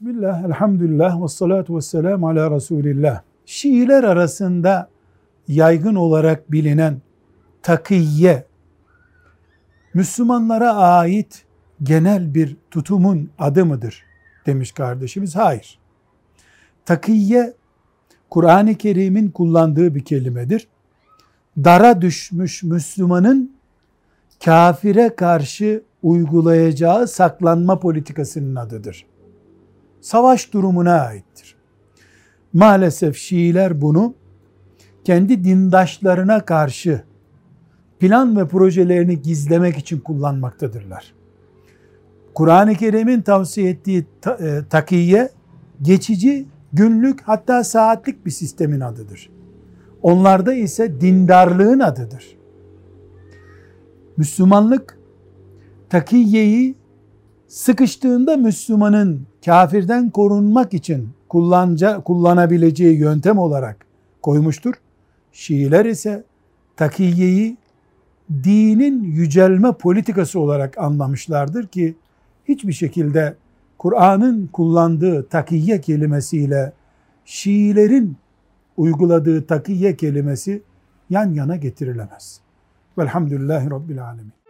Bismillah, elhamdülillah ve salatu ve selamu ala Resulillah. Şiiler arasında yaygın olarak bilinen takiyye, Müslümanlara ait genel bir tutumun adı mıdır? Demiş kardeşimiz. Hayır. Takiyye, Kur'an-ı Kerim'in kullandığı bir kelimedir. Dara düşmüş Müslümanın kafire karşı uygulayacağı saklanma politikasının adıdır savaş durumuna aittir. Maalesef Şiiler bunu kendi dindaşlarına karşı plan ve projelerini gizlemek için kullanmaktadırlar. Kur'an-ı Kerim'in tavsiye ettiği e, takiye geçici, günlük hatta saatlik bir sistemin adıdır. Onlarda ise dindarlığın adıdır. Müslümanlık takiyeyi sıkıştığında Müslümanın kafirden korunmak için kullanca, kullanabileceği yöntem olarak koymuştur. Şiiler ise takiyeyi dinin yücelme politikası olarak anlamışlardır ki hiçbir şekilde Kur'an'ın kullandığı takiye kelimesiyle Şiilerin uyguladığı takiye kelimesi yan yana getirilemez. Velhamdülillahi Rabbil Alemin.